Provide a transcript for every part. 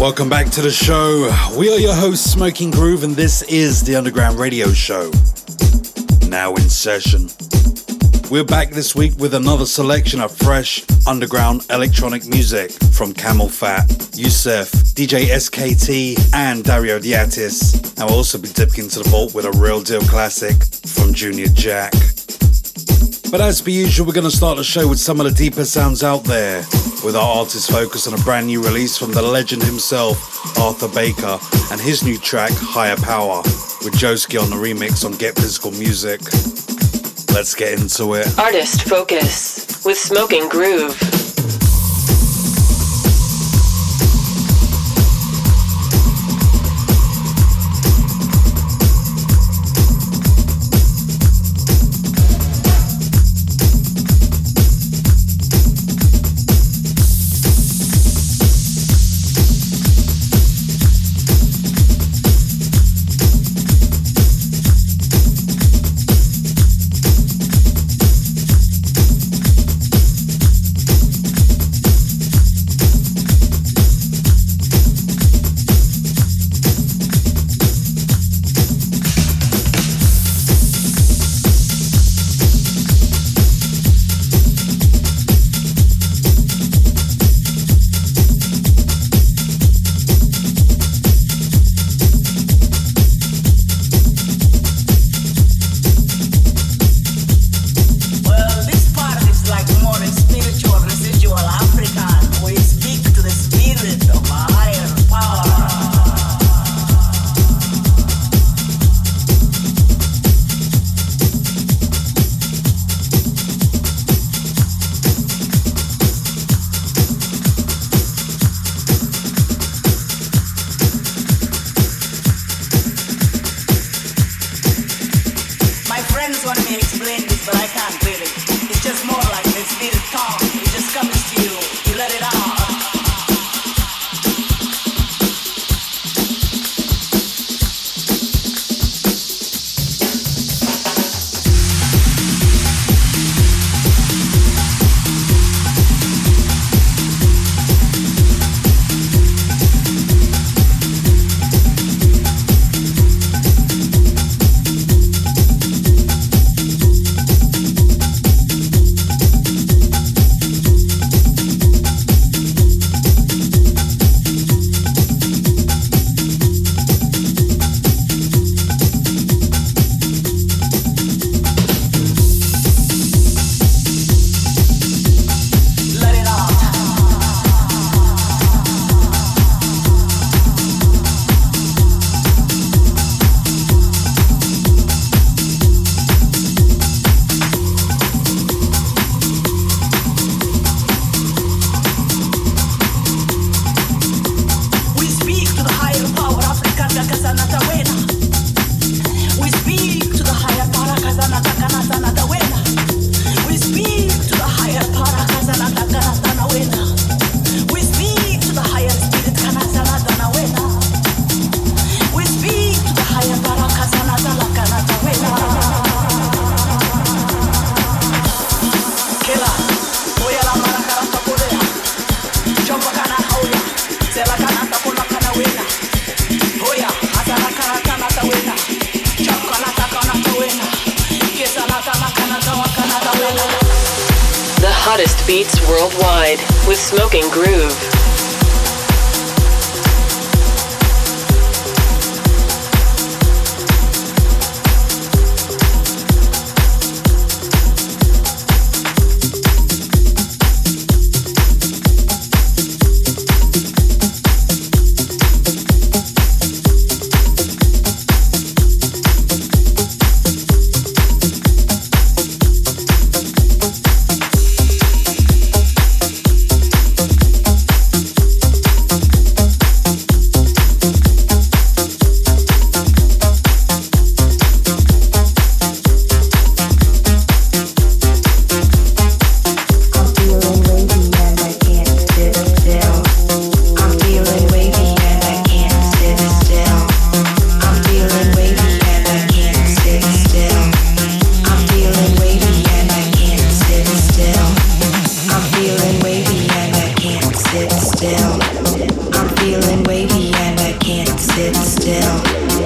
Welcome back to the show. We are your hosts, Smoking Groove, and this is the Underground Radio Show. Now in session. We're back this week with another selection of fresh underground electronic music from Camel Fat, Yousef, DJ SKT, and Dario D'Attis. And we'll also be dipping into the vault with a real deal classic from Junior Jack. But as per usual, we're going to start the show with some of the deeper sounds out there, with our artist focus on a brand new release from the legend himself, Arthur Baker, and his new track, Higher Power, with Joski on the remix on Get Physical Music. Let's get into it. Artist Focus with Smoking Groove.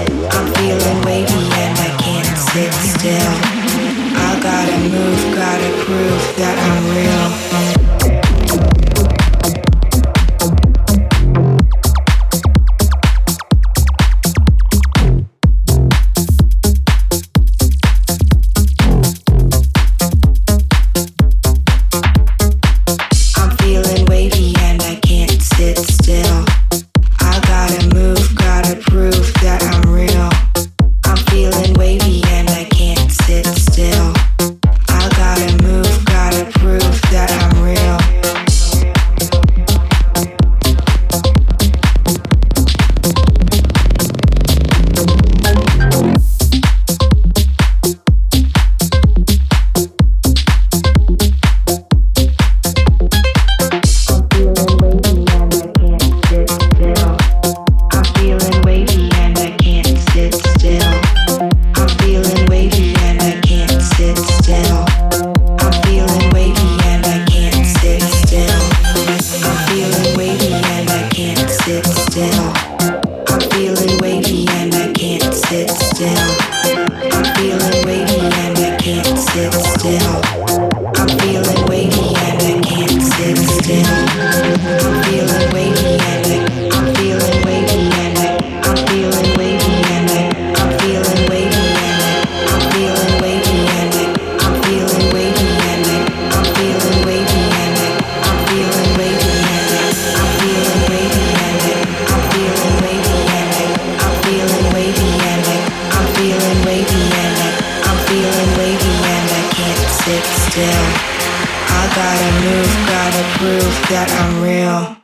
I'm feeling wavy and I can't sit still. I gotta move, gotta prove that I'm real. gotta move, gotta prove that I'm real.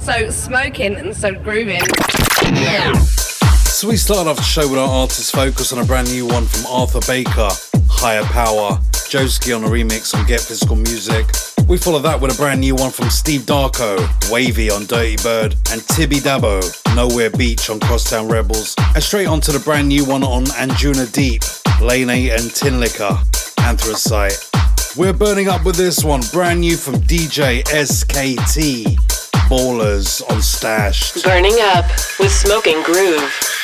So smoking and so grooving. So we started off the show with our artist focus on a brand new one from Arthur Baker, Higher Power, Joski on a remix on Get Physical Music, We follow that with a brand new one from Steve Darko, Wavy on Dirtybird, and Tibi Dabo, Nowhere Beach on Crosstown Rebels, and straight on to the brand new one on Anjuna Deep, Lane 8 and Tinlicker, Anthracite. We're burning up with this one, brand new from DJ SKT, Ballers on Stash. Burning up with Smoking Groove.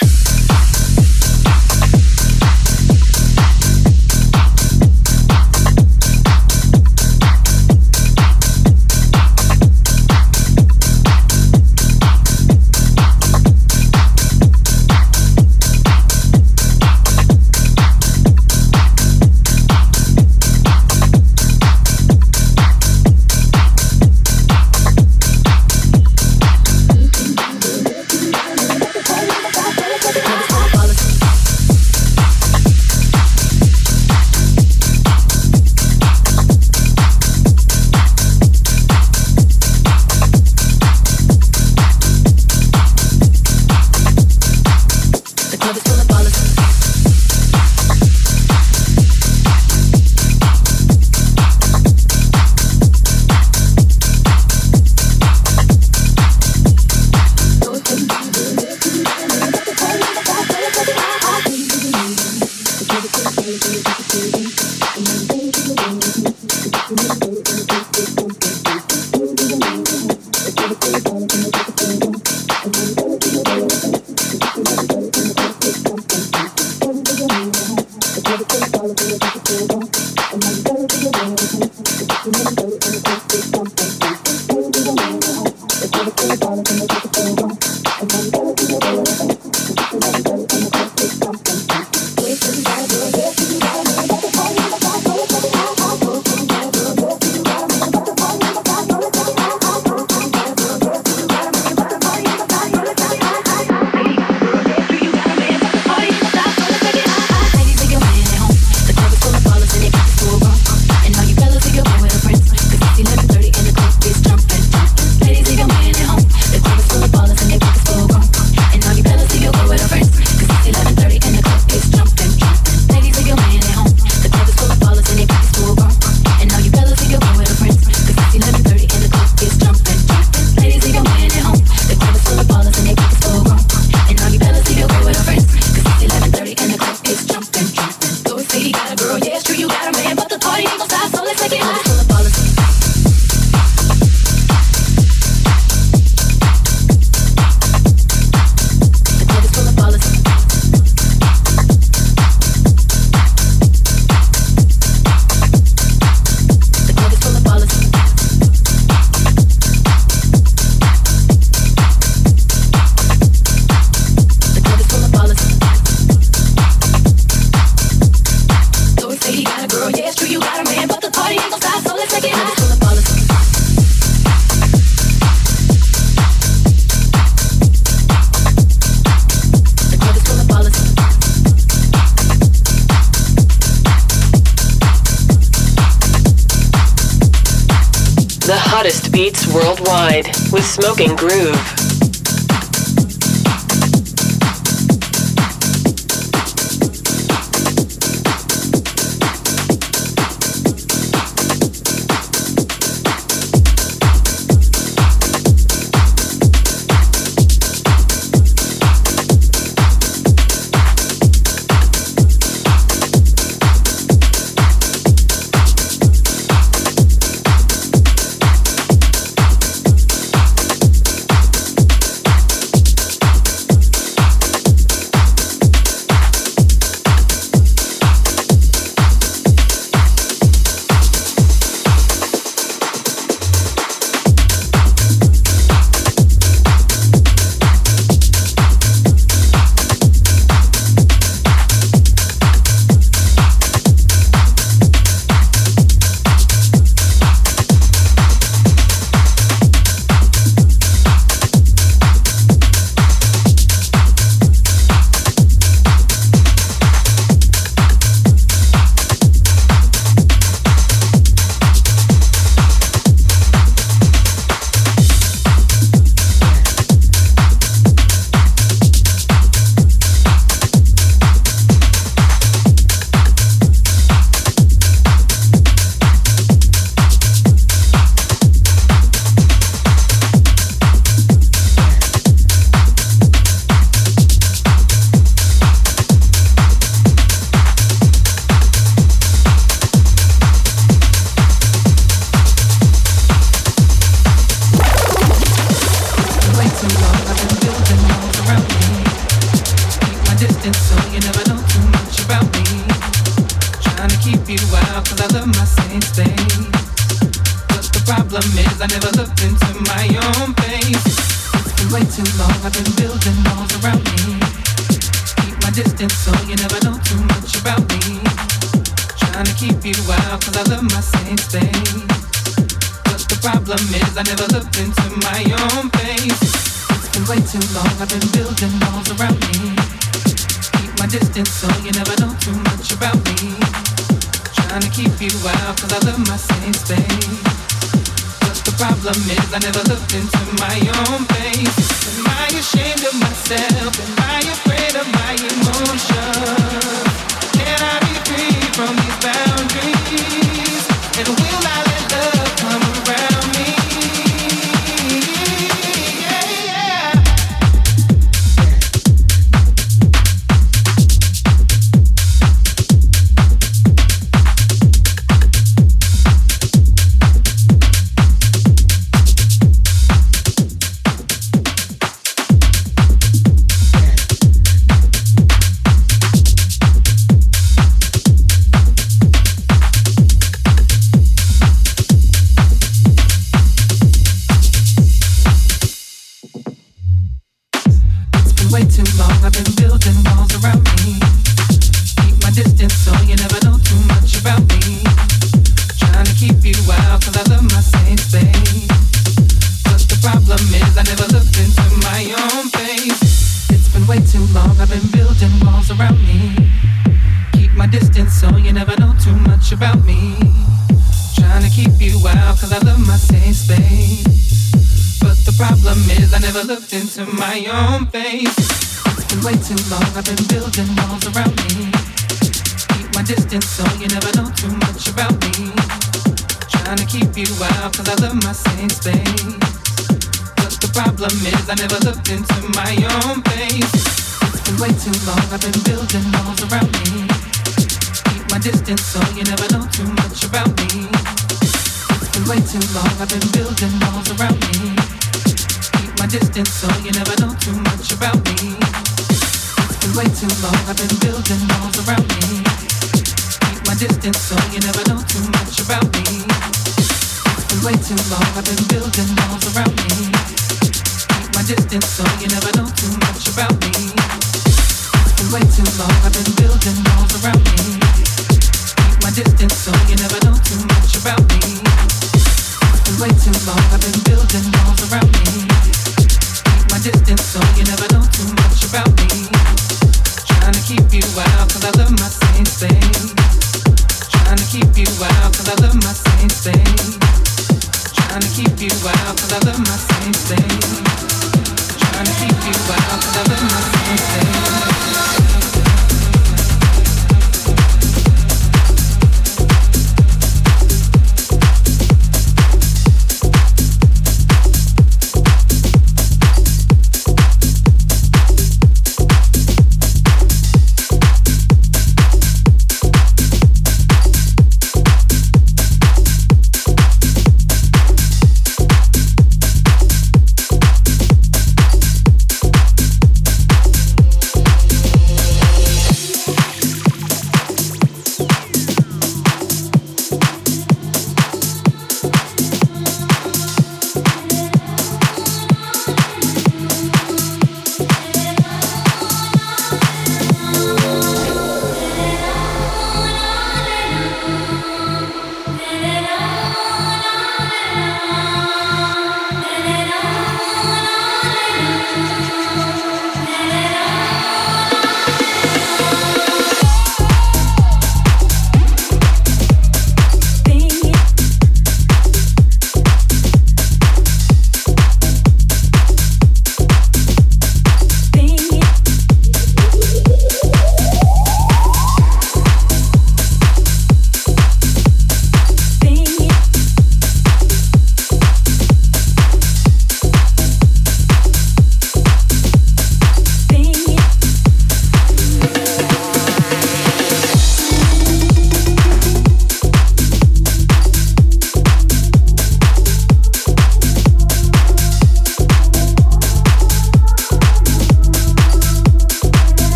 Smoking Groove.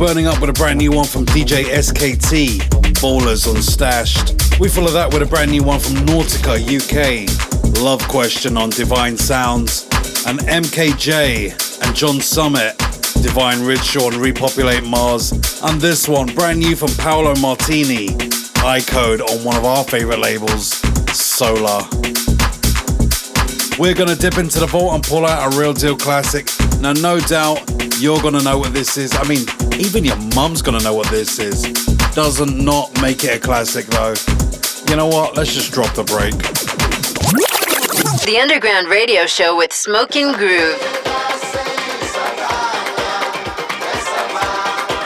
Burning up with a brand new one from DJ SKT, Ballers on Stashed. We follow that with a brand new one from Nautica UK, Love Question on Divine Sounds, and MKJ and John Summit, Divine Ritual and Repopulate Mars, and this one, brand new from Paolo Martini, iCode on one of our favorite labels, Solar. We're gonna dip into the vault and pull out a real deal classic. Now, no doubt you're gonna know what this is. I mean, even your mum's gonna know what this is. Doesn't not make it a classic though. You know what? Let's just drop the break. The Underground Radio Show with Smoking Groove.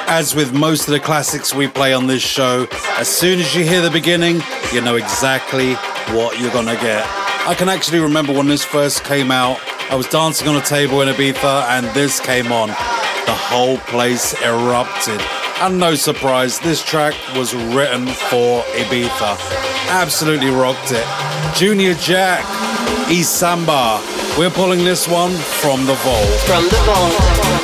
As with most of the classics we play on this show, as soon as you hear the beginning, you know exactly what you're gonna get. I can actually remember when this first came out, I was dancing on a table in Ibiza and this came on. The whole place erupted. And no surprise, this track was written for Ibiza. Absolutely rocked it. Junior Jack, E-Samba. We're pulling this one from the vault. From the vault.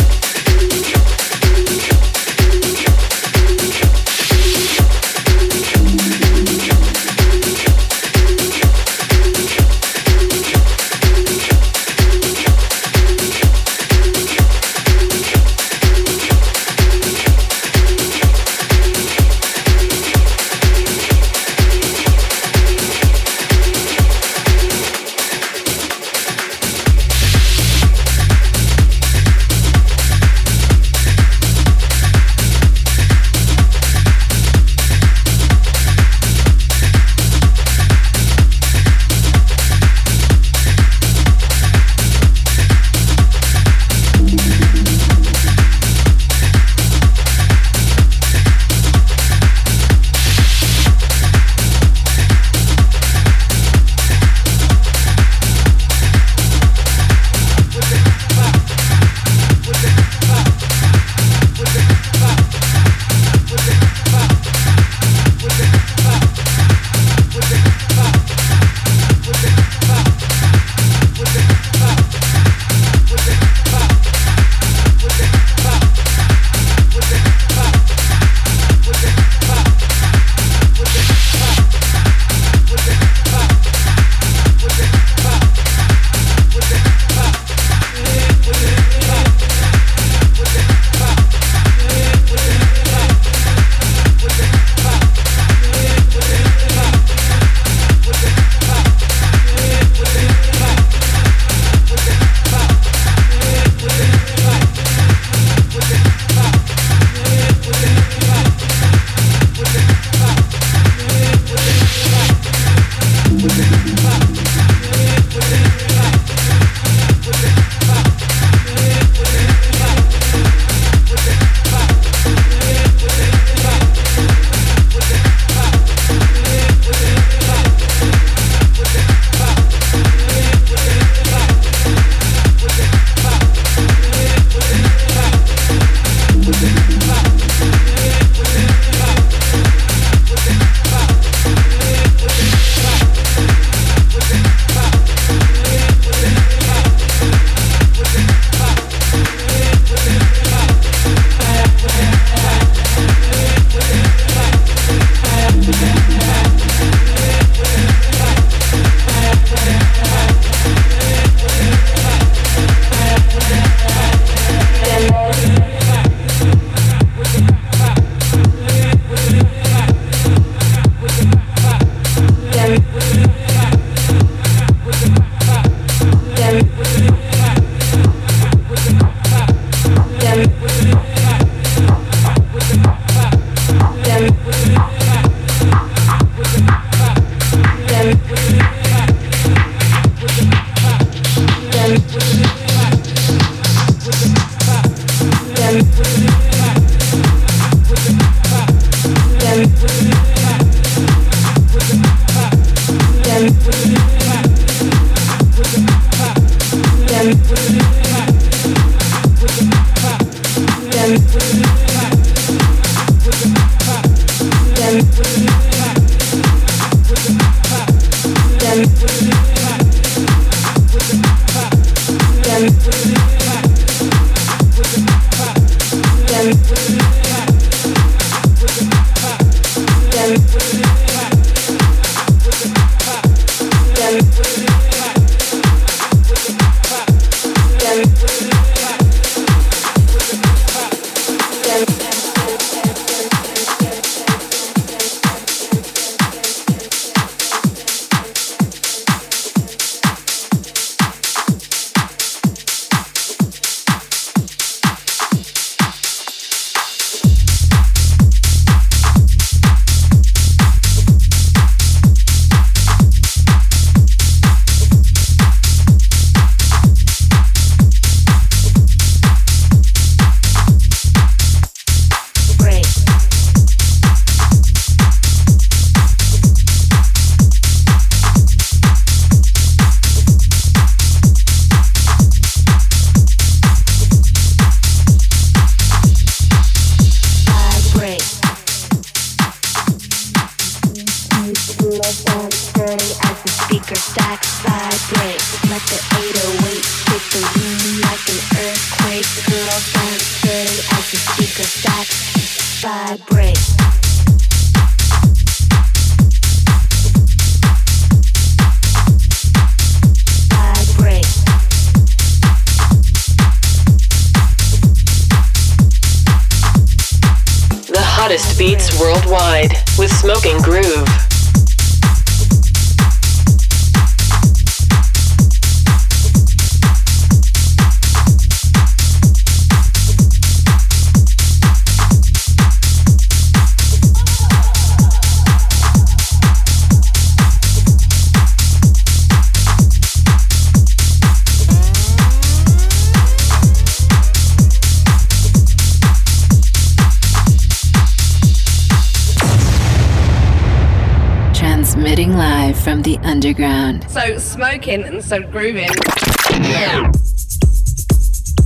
The underground. So smoking and so grooving.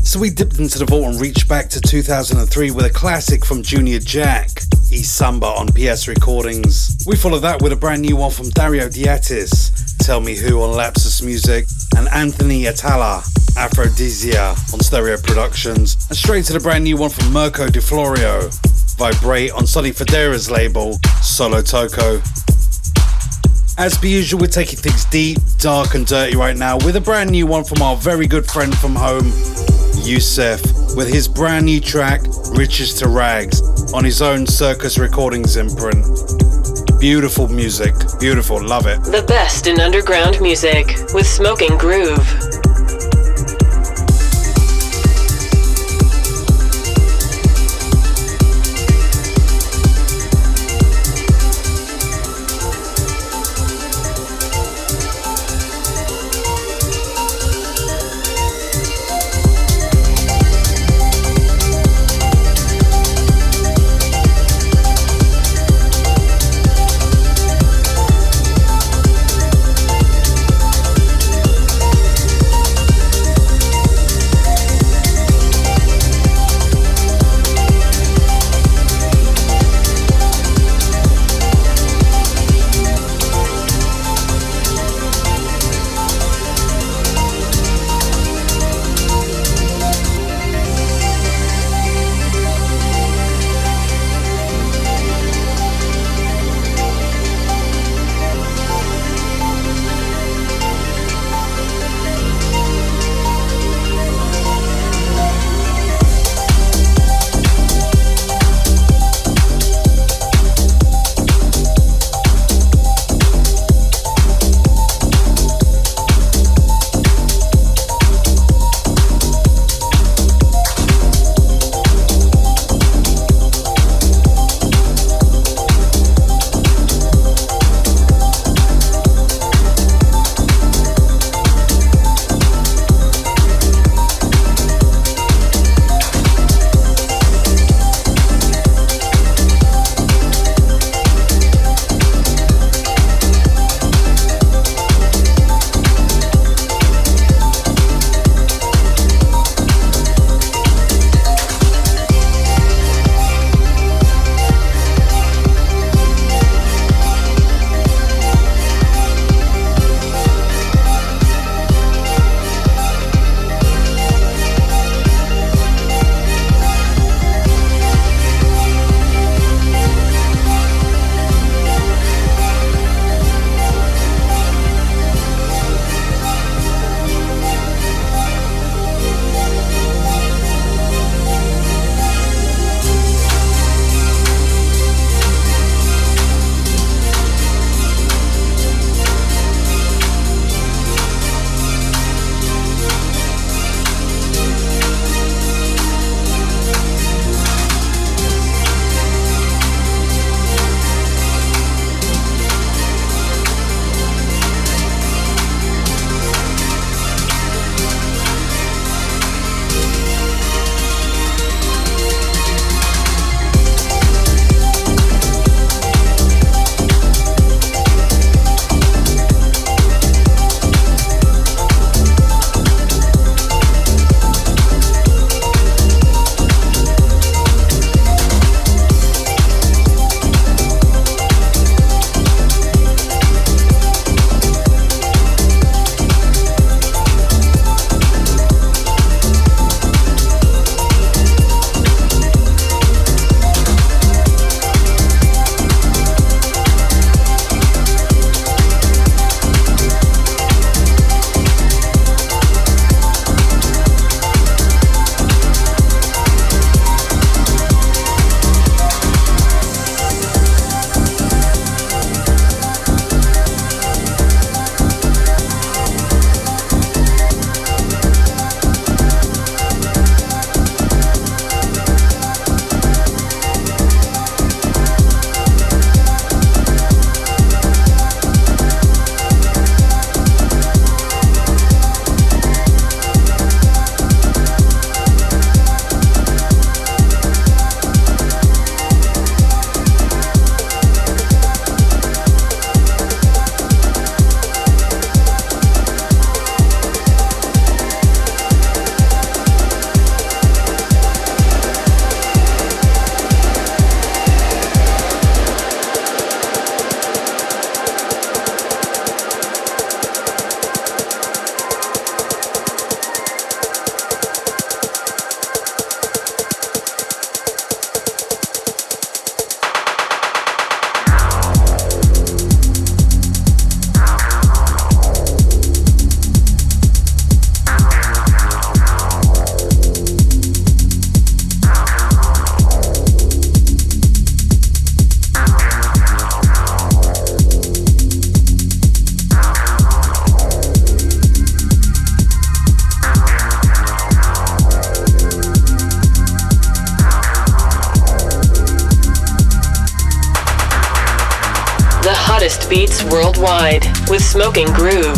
So we dipped into the vault and reached back to 2003 with a classic from Junior Jack, E-Samba on PS Recordings. We followed that with a brand new one from Dario D'Attis, Tell Me Who on Lapsus Music, and Anthony Atala, Aphrodisia on Stereo Productions, and straight to the brand new one from Mirko De Florio, Vibrate on Sonny Fodera's label, Solotoko. As per usual, we're taking things deep, dark, and dirty right now with a brand new one from our very good friend from home, Yousef, with his brand new track, Riches to Rags, on his own Circus Recordings imprint. Beautiful music, beautiful, love it. The best in underground music with Smoking Groove. Smoking Groove.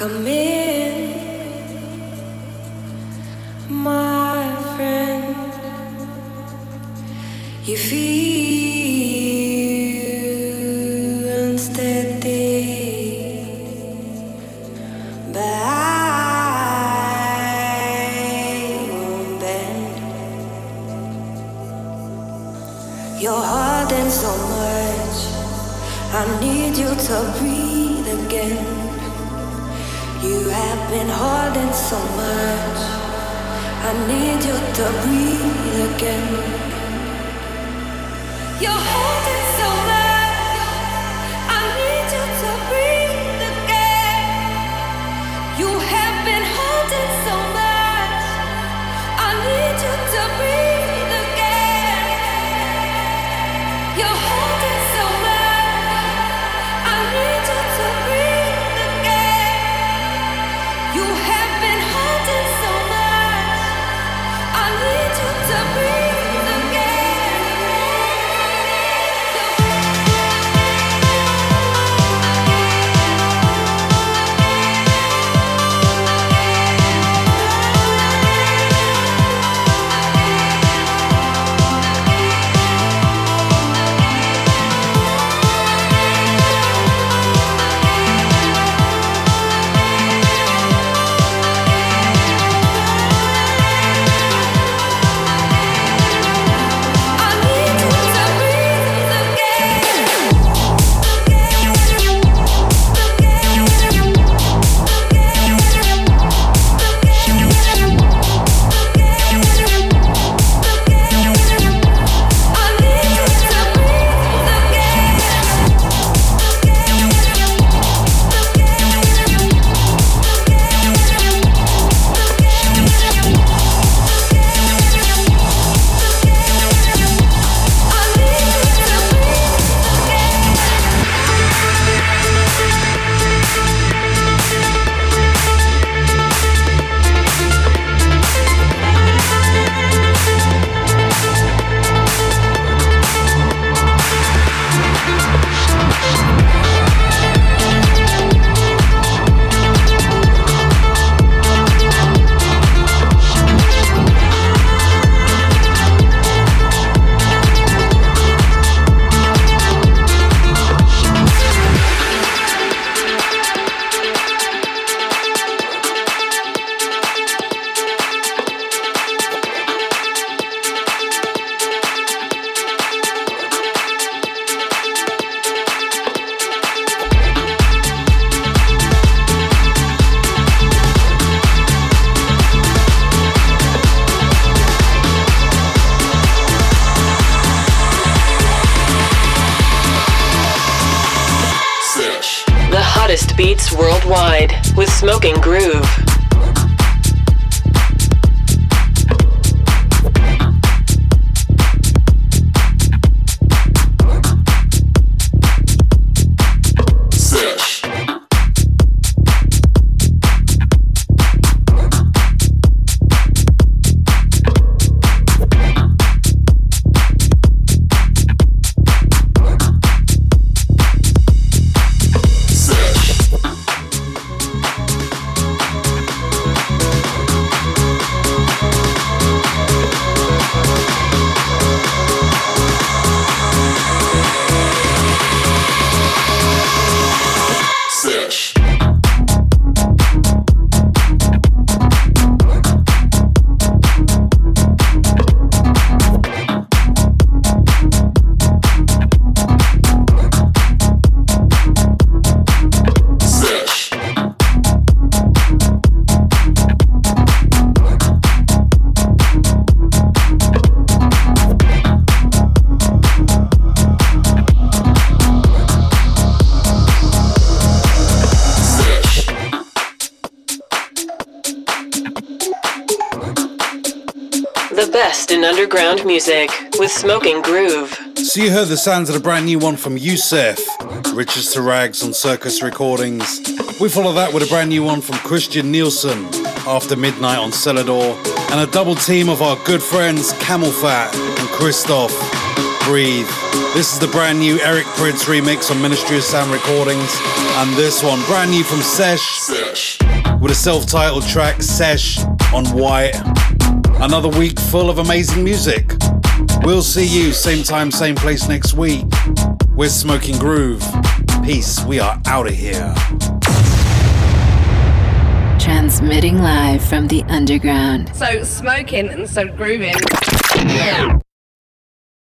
come in. Music with Smoking Groove. So you heard the sounds of the brand new one from Yousef, Riches to Rags on Circus Recordings. We follow that with a brand new one from Christian Nielsen, After Midnight on Celador, and a double team of our good friends CamelPhat and Cristoph. Breathe. This is the brand new Eric Prydz remix on Ministry of Sound Recordings, and this one brand new from Sesh, Sesh. with a self-titled track Sesh on White. Another week full of amazing music. We'll see you same time, same place next week. We're Smoking Groove. Peace. We are out of here. Transmitting live from the underground. So smoking and so grooving.